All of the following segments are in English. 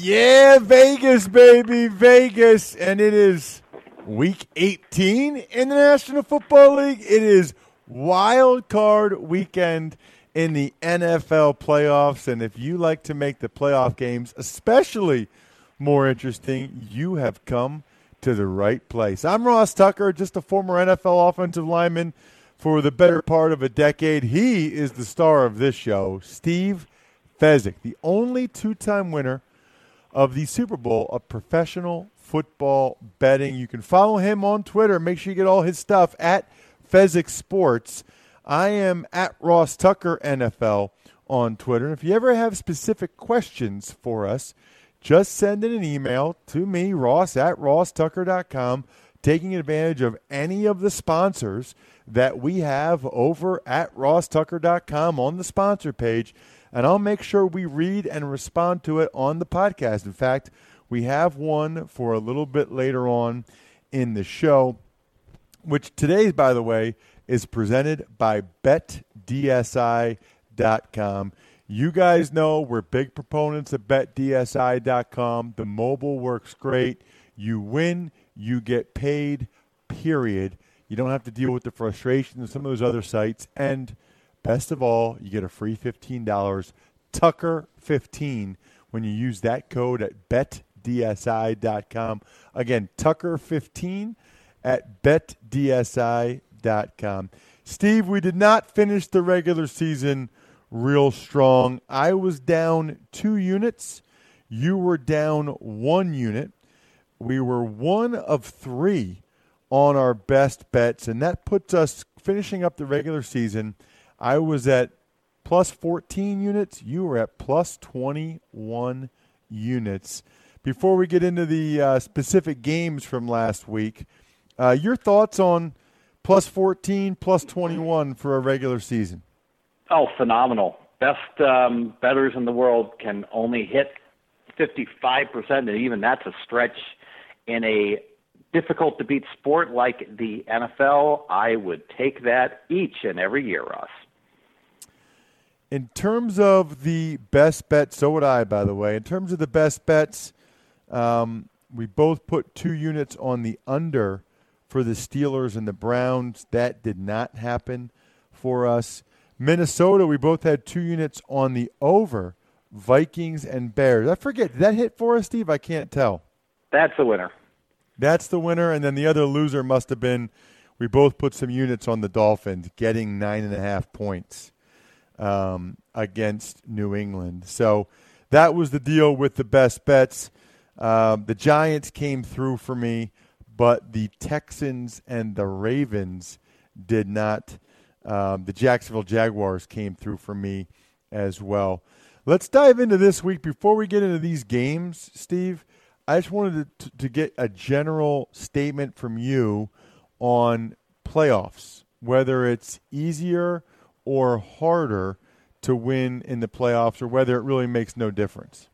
Yeah, Vegas, baby, Vegas. And it is week 18 in the National Football League. It is wild card weekend in the NFL playoffs. And if you like to make the playoff games especially more interesting, you have come to the right place. I'm Ross Tucker, just a former NFL offensive lineman for the better part of a decade. He is the star of this show, Steve Fezzik, the only two time winner of the Super Bowl of professional football betting. You can follow him on Twitter. Make sure you get all his stuff at Fezzik Sports. I am at Ross Tucker NFL on Twitter. And if you ever have specific questions for us, just send in an email to me, Ross at rosstucker.com, taking advantage of any of the sponsors that we have over at rosstucker.com on the sponsor page and I'll make sure we read and respond to it on the podcast. In fact, we have one for a little bit later on in the show, which today, by the way, is presented by BetDSI.com. You guys know we're big proponents of BetDSI.com. The mobile works great. You win, you get paid, period. You don't have to deal with the frustration of some of those other sites. And – Best of all, you get a free $15 Tucker15 when you use that code at betdsi.com. Again, Tucker15 at betdsi.com. Steve, we did not finish the regular season real strong. I was down two units. You were down one unit. We were one of three on our best bets, and that puts us finishing up the regular season – I was at plus 14 units. You were at plus 21 units. Before we get into the uh, specific games from last week, uh, your thoughts on plus 14, plus 21 for a regular season? Oh, phenomenal. Best um, bettors in the world can only hit 55%, and even that's a stretch in a difficult to beat sport like the NFL. I would take that each and every year, Ross. In terms of the best bet, so would I, by the way. In terms of the best bets, um, we both put two units on the under for the Steelers and the Browns. That did not happen for us. Minnesota, we both had two units on the over. Vikings and Bears. I forget, did that hit for us, Steve? I can't tell. That's the winner. That's the winner. And then the other loser must have been we both put some units on the Dolphins, getting nine and a half points um, against New England. So that was the deal with the best bets. Uh, the Giants came through for me, but the Texans and the Ravens did not. Um, the Jacksonville Jaguars came through for me as well. Let's dive into this week. Before we get into these games, Steve, I just wanted to, to get a general statement from you on playoffs, whether it's easier – or harder to win in the playoffs, or whether it really makes no difference?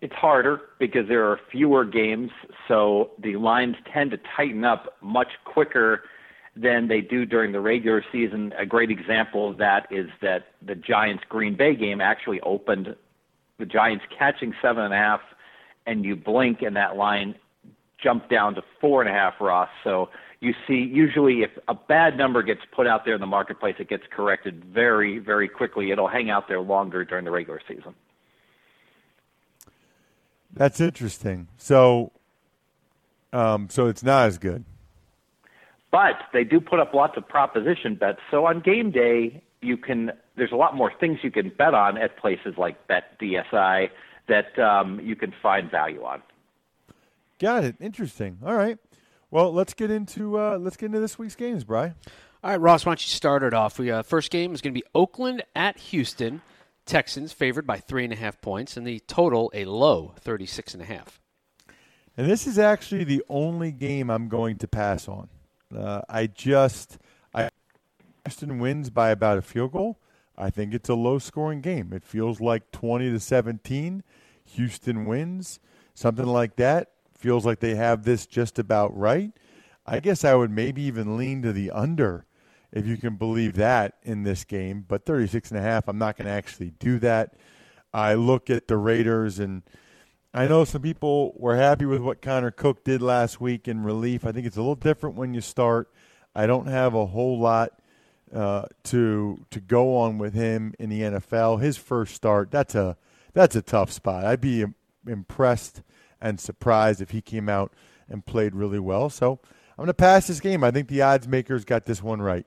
It's harder because there are fewer games, so the lines tend to tighten up much quicker than they do during the regular season. A great example of that is that the Giants Green Bay game actually opened the Giants catching seven and a half, and you blink and that line jumped down to four and a half, Ross. So you see, usually if a bad number gets put out there in the marketplace, it gets corrected very, very quickly. It'll hang out there longer during the regular season. That's interesting. So, um, so it's not as good. But they do put up lots of proposition bets. So on game day, you can. There's a lot more things you can bet on at places like Bet DSI that um, you can find value on. Got it. Interesting. All right. Well, let's get into uh, let's get into this week's games, Bry. All right, Ross. Why don't you start it off? We uh, first game is going to be Oakland at Houston. Texans favored by three and a half points, and the total a low thirty six and a half. And this is actually the only game I'm going to pass on. Uh, I just I Houston wins by about a field goal. I think it's a low scoring game. It feels like 20 to 17. Houston wins, something like that. Feels like they have this just about right. I guess I would maybe even lean to the under if you can believe that in this game, but 36 and a half, I'm not going to actually do that. I look at the Raiders and I know some people were happy with what Connor Cook did last week in relief. I think it's a little different when you start. I don't have a whole lot uh, to to go on with him in the NFL. His first start, that's a that's a tough spot. I'd be impressed and surprised if he came out and played really well. So I'm going to pass this game. I think the odds makers got this one right.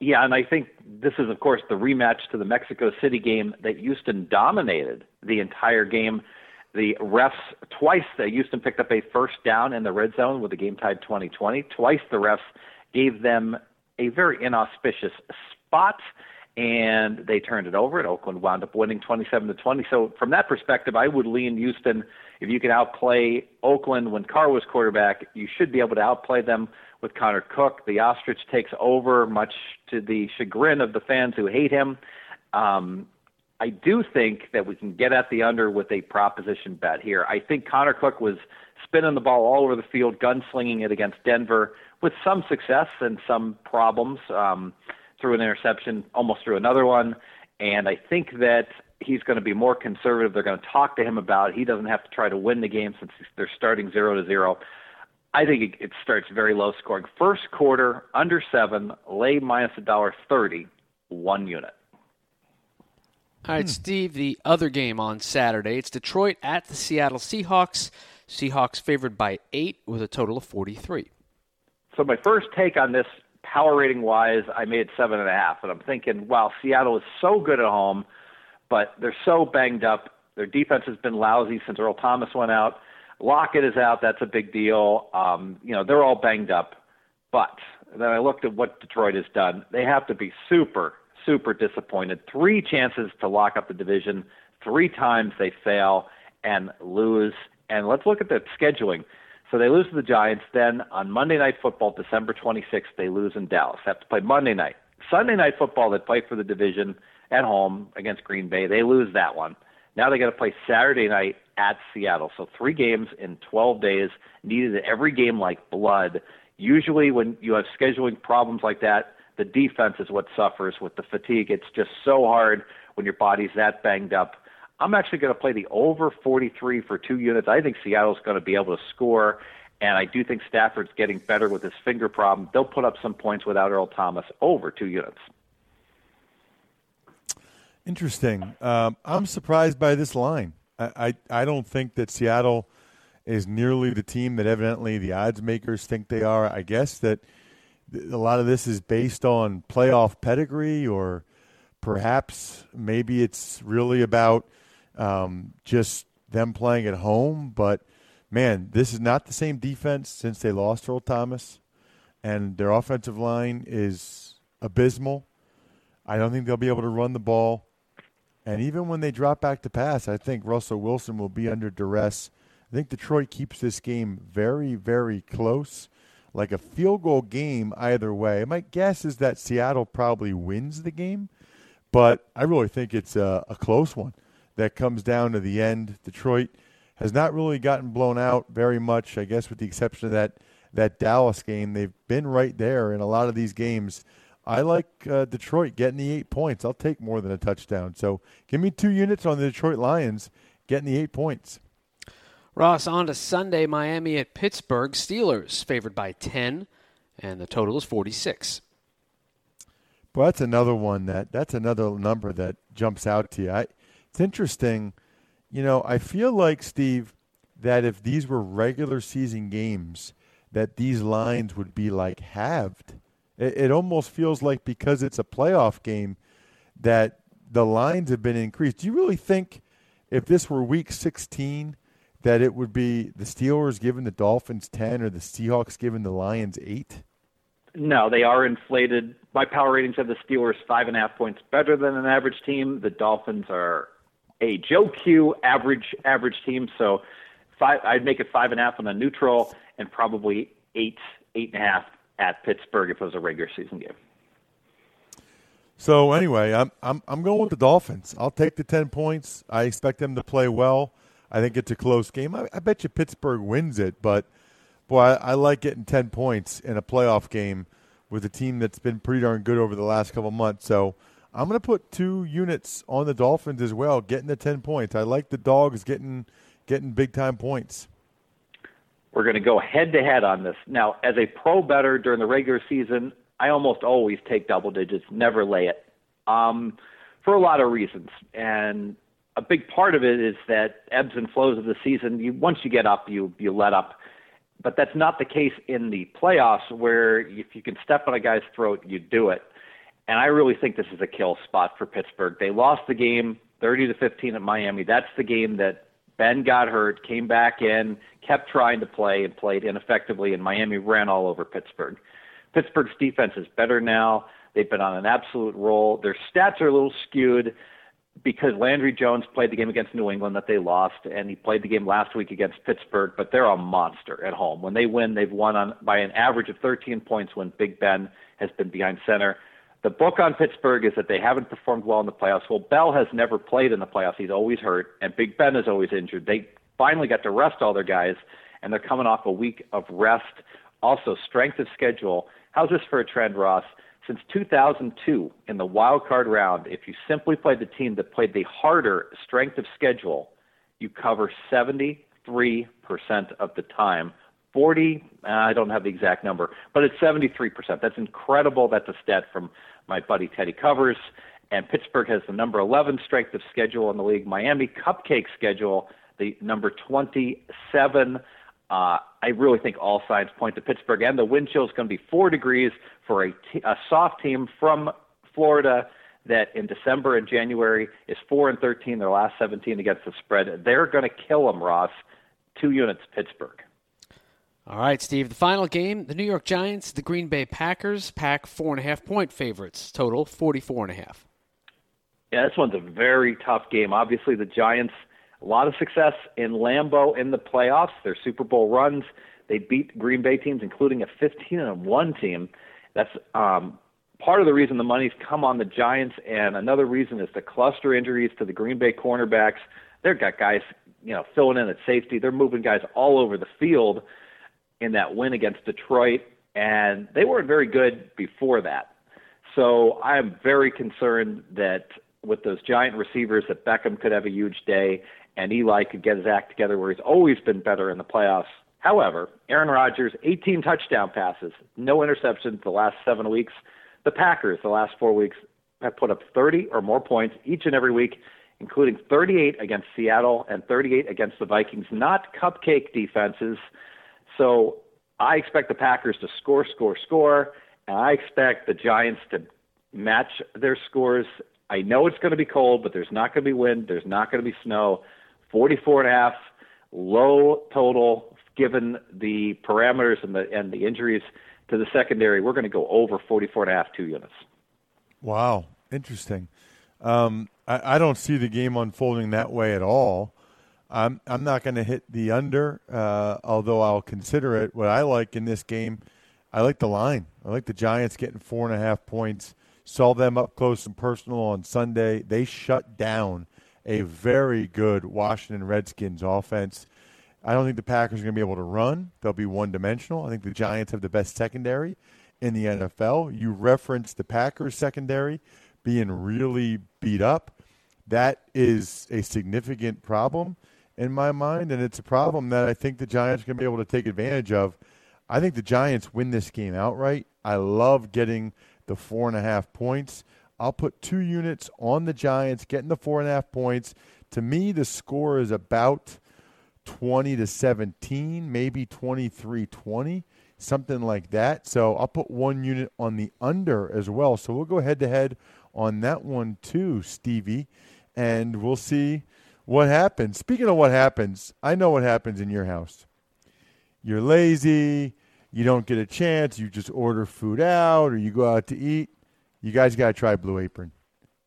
Yeah, and I think this is, of course, the rematch to the Mexico City game that Houston dominated the entire game. The refs twice that Houston picked up a first down in the red zone with the game tied 2020. Twice the refs gave them a very inauspicious spot and they turned it over and Oakland wound up winning 27 to 20. So from that perspective, I would lean Houston. If you can outplay Oakland when Carr was quarterback, you should be able to outplay them with Connor Cook. The ostrich takes over, much to the chagrin of the fans who hate him. Um, I do think that we can get at the under with a proposition bet here. I think Connor Cook was spinning the ball all over the field, gunslinging it against Denver with some success and some problems. Um, threw an interception, almost threw another one, and I think that he's going to be more conservative. They're going to talk to him about it. He doesn't have to try to win the game since they're starting zero to zero. I think it, it starts very low scoring. First quarter, under seven, lay minus a dollar thirty, one unit. All right, hmm. Steve, the other game on Saturday, it's Detroit at the Seattle Seahawks. Seahawks favored by eight with a total of 43. So, my first take on this, power rating wise, I made seven and a half. And I'm thinking, wow, Seattle is so good at home, but they're so banged up. Their defense has been lousy since Earl Thomas went out. Lockett is out. That's a big deal. Um, you know, they're all banged up. But then I looked at what Detroit has done. They have to be super, super disappointed. Three chances to lock up the division. Three times they fail and lose. And let's look at the scheduling. So they lose to the Giants. Then on Monday Night Football, December 26th, they lose in Dallas. They have to play Monday night. Sunday Night Football, they play for the division at home against Green Bay. They lose that one. Now they got to play Saturday night at Seattle. So three games in 12 days, needed every game like blood. Usually, when you have scheduling problems like that, the defense is what suffers with the fatigue. It's just so hard when your body's that banged up. I'm actually going to play the over 43 for two units. I think Seattle's going to be able to score, and I do think Stafford's getting better with his finger problem. They'll put up some points without Earl Thomas over two units. Interesting. Um, I'm surprised by this line. I, I, I don't think that Seattle is nearly the team that evidently the odds makers think they are. I guess that a lot of this is based on playoff pedigree, or perhaps maybe it's really about um, just them playing at home. But man, this is not the same defense since they lost Earl Thomas, and their offensive line is abysmal. I don't think they'll be able to run the ball. And even when they drop back to pass, I think Russell Wilson will be under duress. I think Detroit keeps this game very, very close, like a field goal game either way. My guess is that Seattle probably wins the game, but I really think it's a, a close one that comes down to the end. Detroit has not really gotten blown out very much, I guess, with the exception of that that Dallas game. They've been right there in a lot of these games. I like uh, Detroit getting the eight points. I'll take more than a touchdown. So give me two units on the Detroit Lions getting the eight points. Ross, on to Sunday, Miami at Pittsburgh. Steelers favored by 10, and the total is 46. Well, that's another one that that's another number that jumps out to you. I, it's interesting. You know, I feel like Steve that if these were regular season games, that these lines would be like halved. It, it almost feels like because it's a playoff game that the lines have been increased. Do you really think if this were Week 16 that it would be the Steelers giving the Dolphins 10 or the Seahawks giving the Lions 8? No, they are inflated. My power ratings have the Steelers five and a half points better than an average team. The Dolphins are a Joe Q average average team. So five, I'd make it five and a half on a neutral, and probably eight eight and a half at Pittsburgh if it was a regular season game. So anyway, I'm I'm I'm going with the Dolphins. I'll take the ten points. I expect them to play well. I think it's a close game. I, I bet you Pittsburgh wins it, but boy, I, I, like getting 10 points in a playoff game with a team that's been pretty darn good over the last couple months. So I'm going to put two units on the Dolphins as well, getting the 10 points. I like the dogs getting getting big time points. We're going to go head to head on this. Now, as a pro bettor during the regular season, I almost always take double digits, never lay it. Um, for a lot of reasons. And a big part of it is that ebbs and flows of the season. You once you get up, you you let up. But that's not the case in the playoffs, where if you can step on a guy's throat, you do it. And I really think this is a kill spot for Pittsburgh. They lost the game 30 to 15 at Miami. That's the game that Ben got hurt, came back in, kept trying to play, and played ineffectively, and Miami ran all over Pittsburgh. Pittsburgh's defense is better now. They've been on an absolute roll. Their stats are a little skewed because Landry Jones played the game against New England that they lost, and he played the game last week against Pittsburgh. But they're a monster at home. When they win, they've won on by an average of 13 points when Big Ben has been behind center. The book on Pittsburgh is that they haven't performed well in the playoffs. Well, Bell has never played in the playoffs. He's always hurt, and Big Ben is always injured. They finally got to rest all their guys, and they're coming off a week of rest. Also, strength of schedule. How's this for a trend, Ross? Since 2002, in the wild card round, if you simply played the team that played the harder strength of schedule, you cover 73% of the time. 40, I don't have the exact number, but it's 73%. That's incredible. That's a stat from my buddy Teddy Covers. And Pittsburgh has the number 11 strength of schedule in the league. Miami cupcake schedule, the number 27. Uh, I really think all signs point to Pittsburgh, and the wind chill is going to be four degrees for a, t- a soft team from Florida that in December and January is four and thirteen, their last seventeen against the spread. They're going to kill them, Ross. Two units, Pittsburgh. All right, Steve. The final game: the New York Giants, the Green Bay Packers. Pack four and a half point favorites. Total forty-four and a half. Yeah, this one's a very tough game. Obviously, the Giants a lot of success in Lambeau in the playoffs. Their Super Bowl runs, they beat Green Bay teams, including a 15 and one team. That's um, part of the reason the money's come on the Giants, and another reason is the cluster injuries to the Green Bay cornerbacks. They've got guys, you know, filling in at safety. They're moving guys all over the field in that win against Detroit, and they weren't very good before that. So I'm very concerned that with those giant receivers that Beckham could have a huge day and Eli could get his act together where he's always been better in the playoffs. However, Aaron Rodgers, 18 touchdown passes, no interceptions the last seven weeks. The Packers, the last four weeks, have put up 30 or more points each and every week, including 38 against Seattle and 38 against the Vikings. Not cupcake defenses. So I expect the Packers to score, score, score, and I expect the Giants to match their scores. I know it's going to be cold, but there's not going to be wind, there's not going to be snow. 44 and a half, low total given the parameters and the and the injuries to the secondary. We're going to go over 44 and a half, two units. Wow, interesting. Um, I, I, don't see the game unfolding that way at all. I'm I'm not going to hit the under, uh, although I'll consider it. What I like in this game, I like the line. I like the Giants getting four and a half points. Saw them up close and personal on Sunday. They shut down a very good Washington Redskins offense. I don't think the Packers are going to be able to run. They'll be one dimensional. I think the Giants have the best secondary in the NFL. You referenced the Packers secondary being really beat up. That is a significant problem in my mind, and it's a problem that I think the Giants are going to be able to take advantage of. I think the Giants win this game outright. I love getting the four and a half points. I'll put two units on the Giants, getting the four and a half points. To me, the score is about 20 to 17, maybe 23 20, something like that. So I'll put one unit on the under as well. So we'll go head to head on that one too, Stevie, and we'll see what happens. Speaking of what happens, I know what happens in your house. You're lazy, you don't get a chance, you just order food out or you go out to eat. You guys got to try Blue Apron.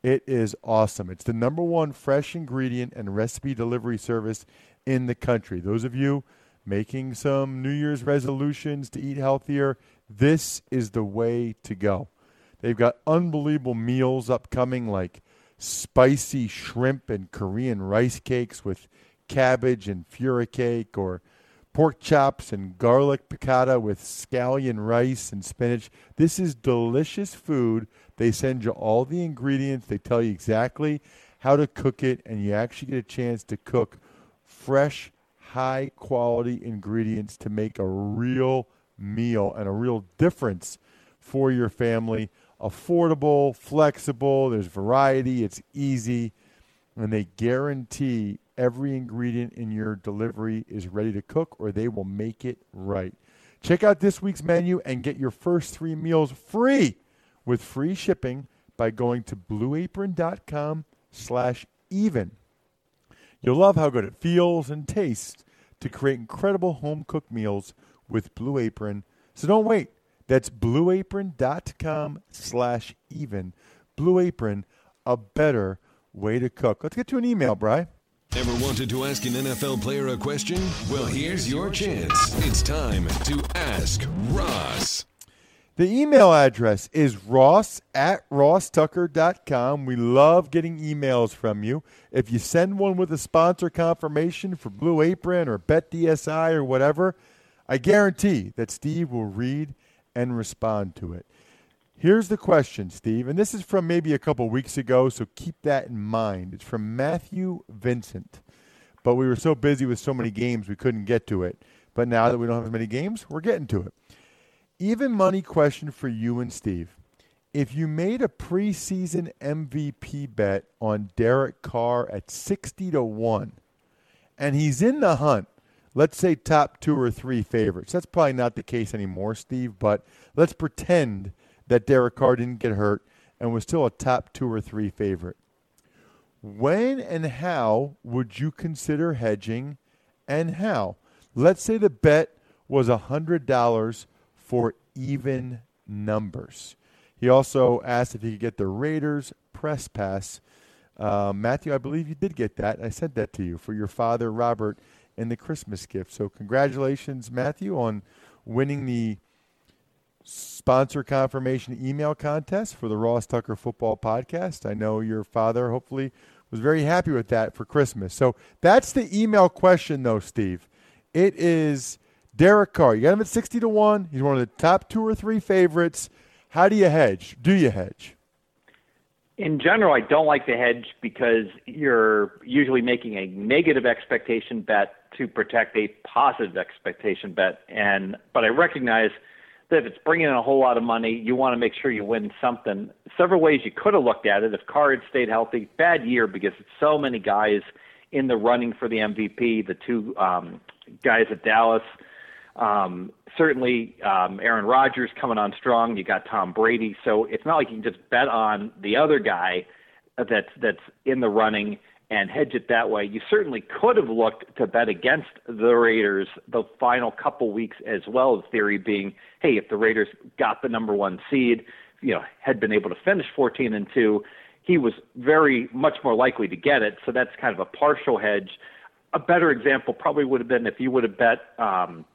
It is awesome. It's the number one fresh ingredient and recipe delivery service in the country. Those of you making some New Year's resolutions to eat healthier, this is the way to go. They've got unbelievable meals upcoming like spicy shrimp and Korean rice cakes with cabbage and furikake or pork chops and garlic piccata with scallion rice and spinach. This is delicious food. They send you all the ingredients. They tell you exactly how to cook it, and you actually get a chance to cook fresh, high quality ingredients to make a real meal and a real difference for your family. Affordable, flexible, there's variety, it's easy, and they guarantee every ingredient in your delivery is ready to cook or they will make it right. Check out this week's menu and get your first three meals free with free shipping by going to blueapron.com slash even. You'll love how good it feels and tastes to create incredible home cooked meals with Blue Apron. So don't wait. That's blueapron.com slash even. Blue Apron, a better way to cook. Let's get to an email, Bry. Ever wanted to ask an NFL player a question? Well, here's your chance. It's time to ask Ross. The email address is ross at rosstucker.com. We love getting emails from you. If you send one with a sponsor confirmation for Blue Apron or BetDSI or whatever, I guarantee that Steve will read and respond to it. Here's the question, Steve, and this is from maybe a couple weeks ago, so keep that in mind. It's from Matthew Vincent. But we were so busy with so many games, we couldn't get to it. But now that we don't have as many games, we're getting to it. Even money question for you and Steve. If you made a preseason MVP bet on Derek Carr at 60 to 1 and he's in the hunt, let's say top 2 or 3 favorites. That's probably not the case anymore, Steve, but let's pretend that Derek Carr didn't get hurt and was still a top 2 or 3 favorite. When and how would you consider hedging and how? Let's say the bet was $100 for even numbers. He also asked if he could get the Raiders press pass. Uh, Matthew, I believe you did get that. I sent that to you for your father, Robert, in the Christmas gift. So, congratulations, Matthew, on winning the sponsor confirmation email contest for the Ross Tucker Football Podcast. I know your father, hopefully, was very happy with that for Christmas. So, that's the email question, though, Steve. It is Derek Carr, you got him at 60 to 1. He's one of the top two or three favorites. How do you hedge? Do you hedge? In general, I don't like to hedge because you're usually making a negative expectation bet to protect a positive expectation bet. And but I recognize that if it's bringing in a whole lot of money, you want to make sure you win something. Several ways you could have looked at it. If Carr had stayed healthy, bad year because it's so many guys in the running for the MVP. The two um, guys at Dallas um, certainly, um, Aaron Rodgers coming on strong. You got Tom Brady, so it's not like you can just bet on the other guy that's that's in the running and hedge it that way. You certainly could have looked to bet against the Raiders the final couple weeks as well. The theory being, hey, if the Raiders got the number one seed, you know, had been able to finish 14 and two, he was very much more likely to get it. So that's kind of a partial hedge. A better example probably would have been if you would have bet. Um,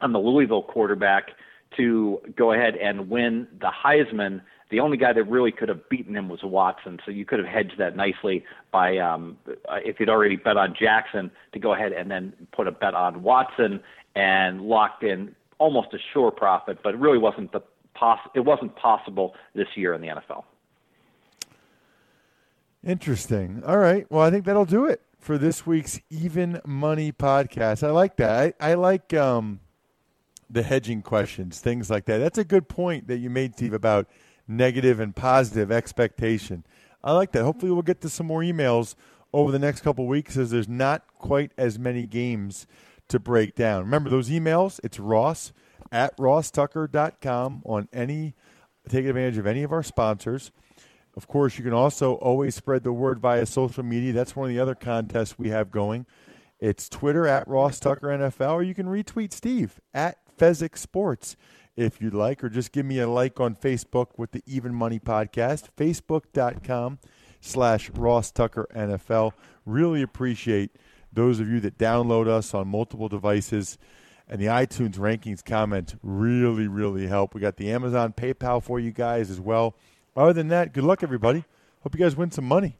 on the Louisville quarterback to go ahead and win the Heisman. The only guy that really could have beaten him was Watson, so you could have hedged that nicely by um, if you'd already bet on Jackson to go ahead and then put a bet on Watson and locked in almost a sure profit, but it really wasn't the poss- it wasn't possible this year in the NFL. Interesting. All right. Well, I think that'll do it for this week's Even Money podcast. I like that. I, I like um, the hedging questions, things like that. That's a good point that you made, Steve, about negative and positive expectation. I like that. Hopefully, we'll get to some more emails over the next couple weeks as there's not quite as many games to break down. Remember those emails? It's Ross at rosstucker.com on any, take advantage of any of our sponsors. Of course, you can also always spread the word via social media. That's one of the other contests we have going. It's Twitter at Ross Tucker NFL, or you can retweet Steve at Fezzik Sports if you'd like, or just give me a like on Facebook with the Even Money Podcast, facebook.com slash Ross Tucker NFL. Really appreciate those of you that download us on multiple devices. And the iTunes rankings comments really, really help. We got the Amazon PayPal for you guys as well. Other than that, good luck, everybody. Hope you guys win some money.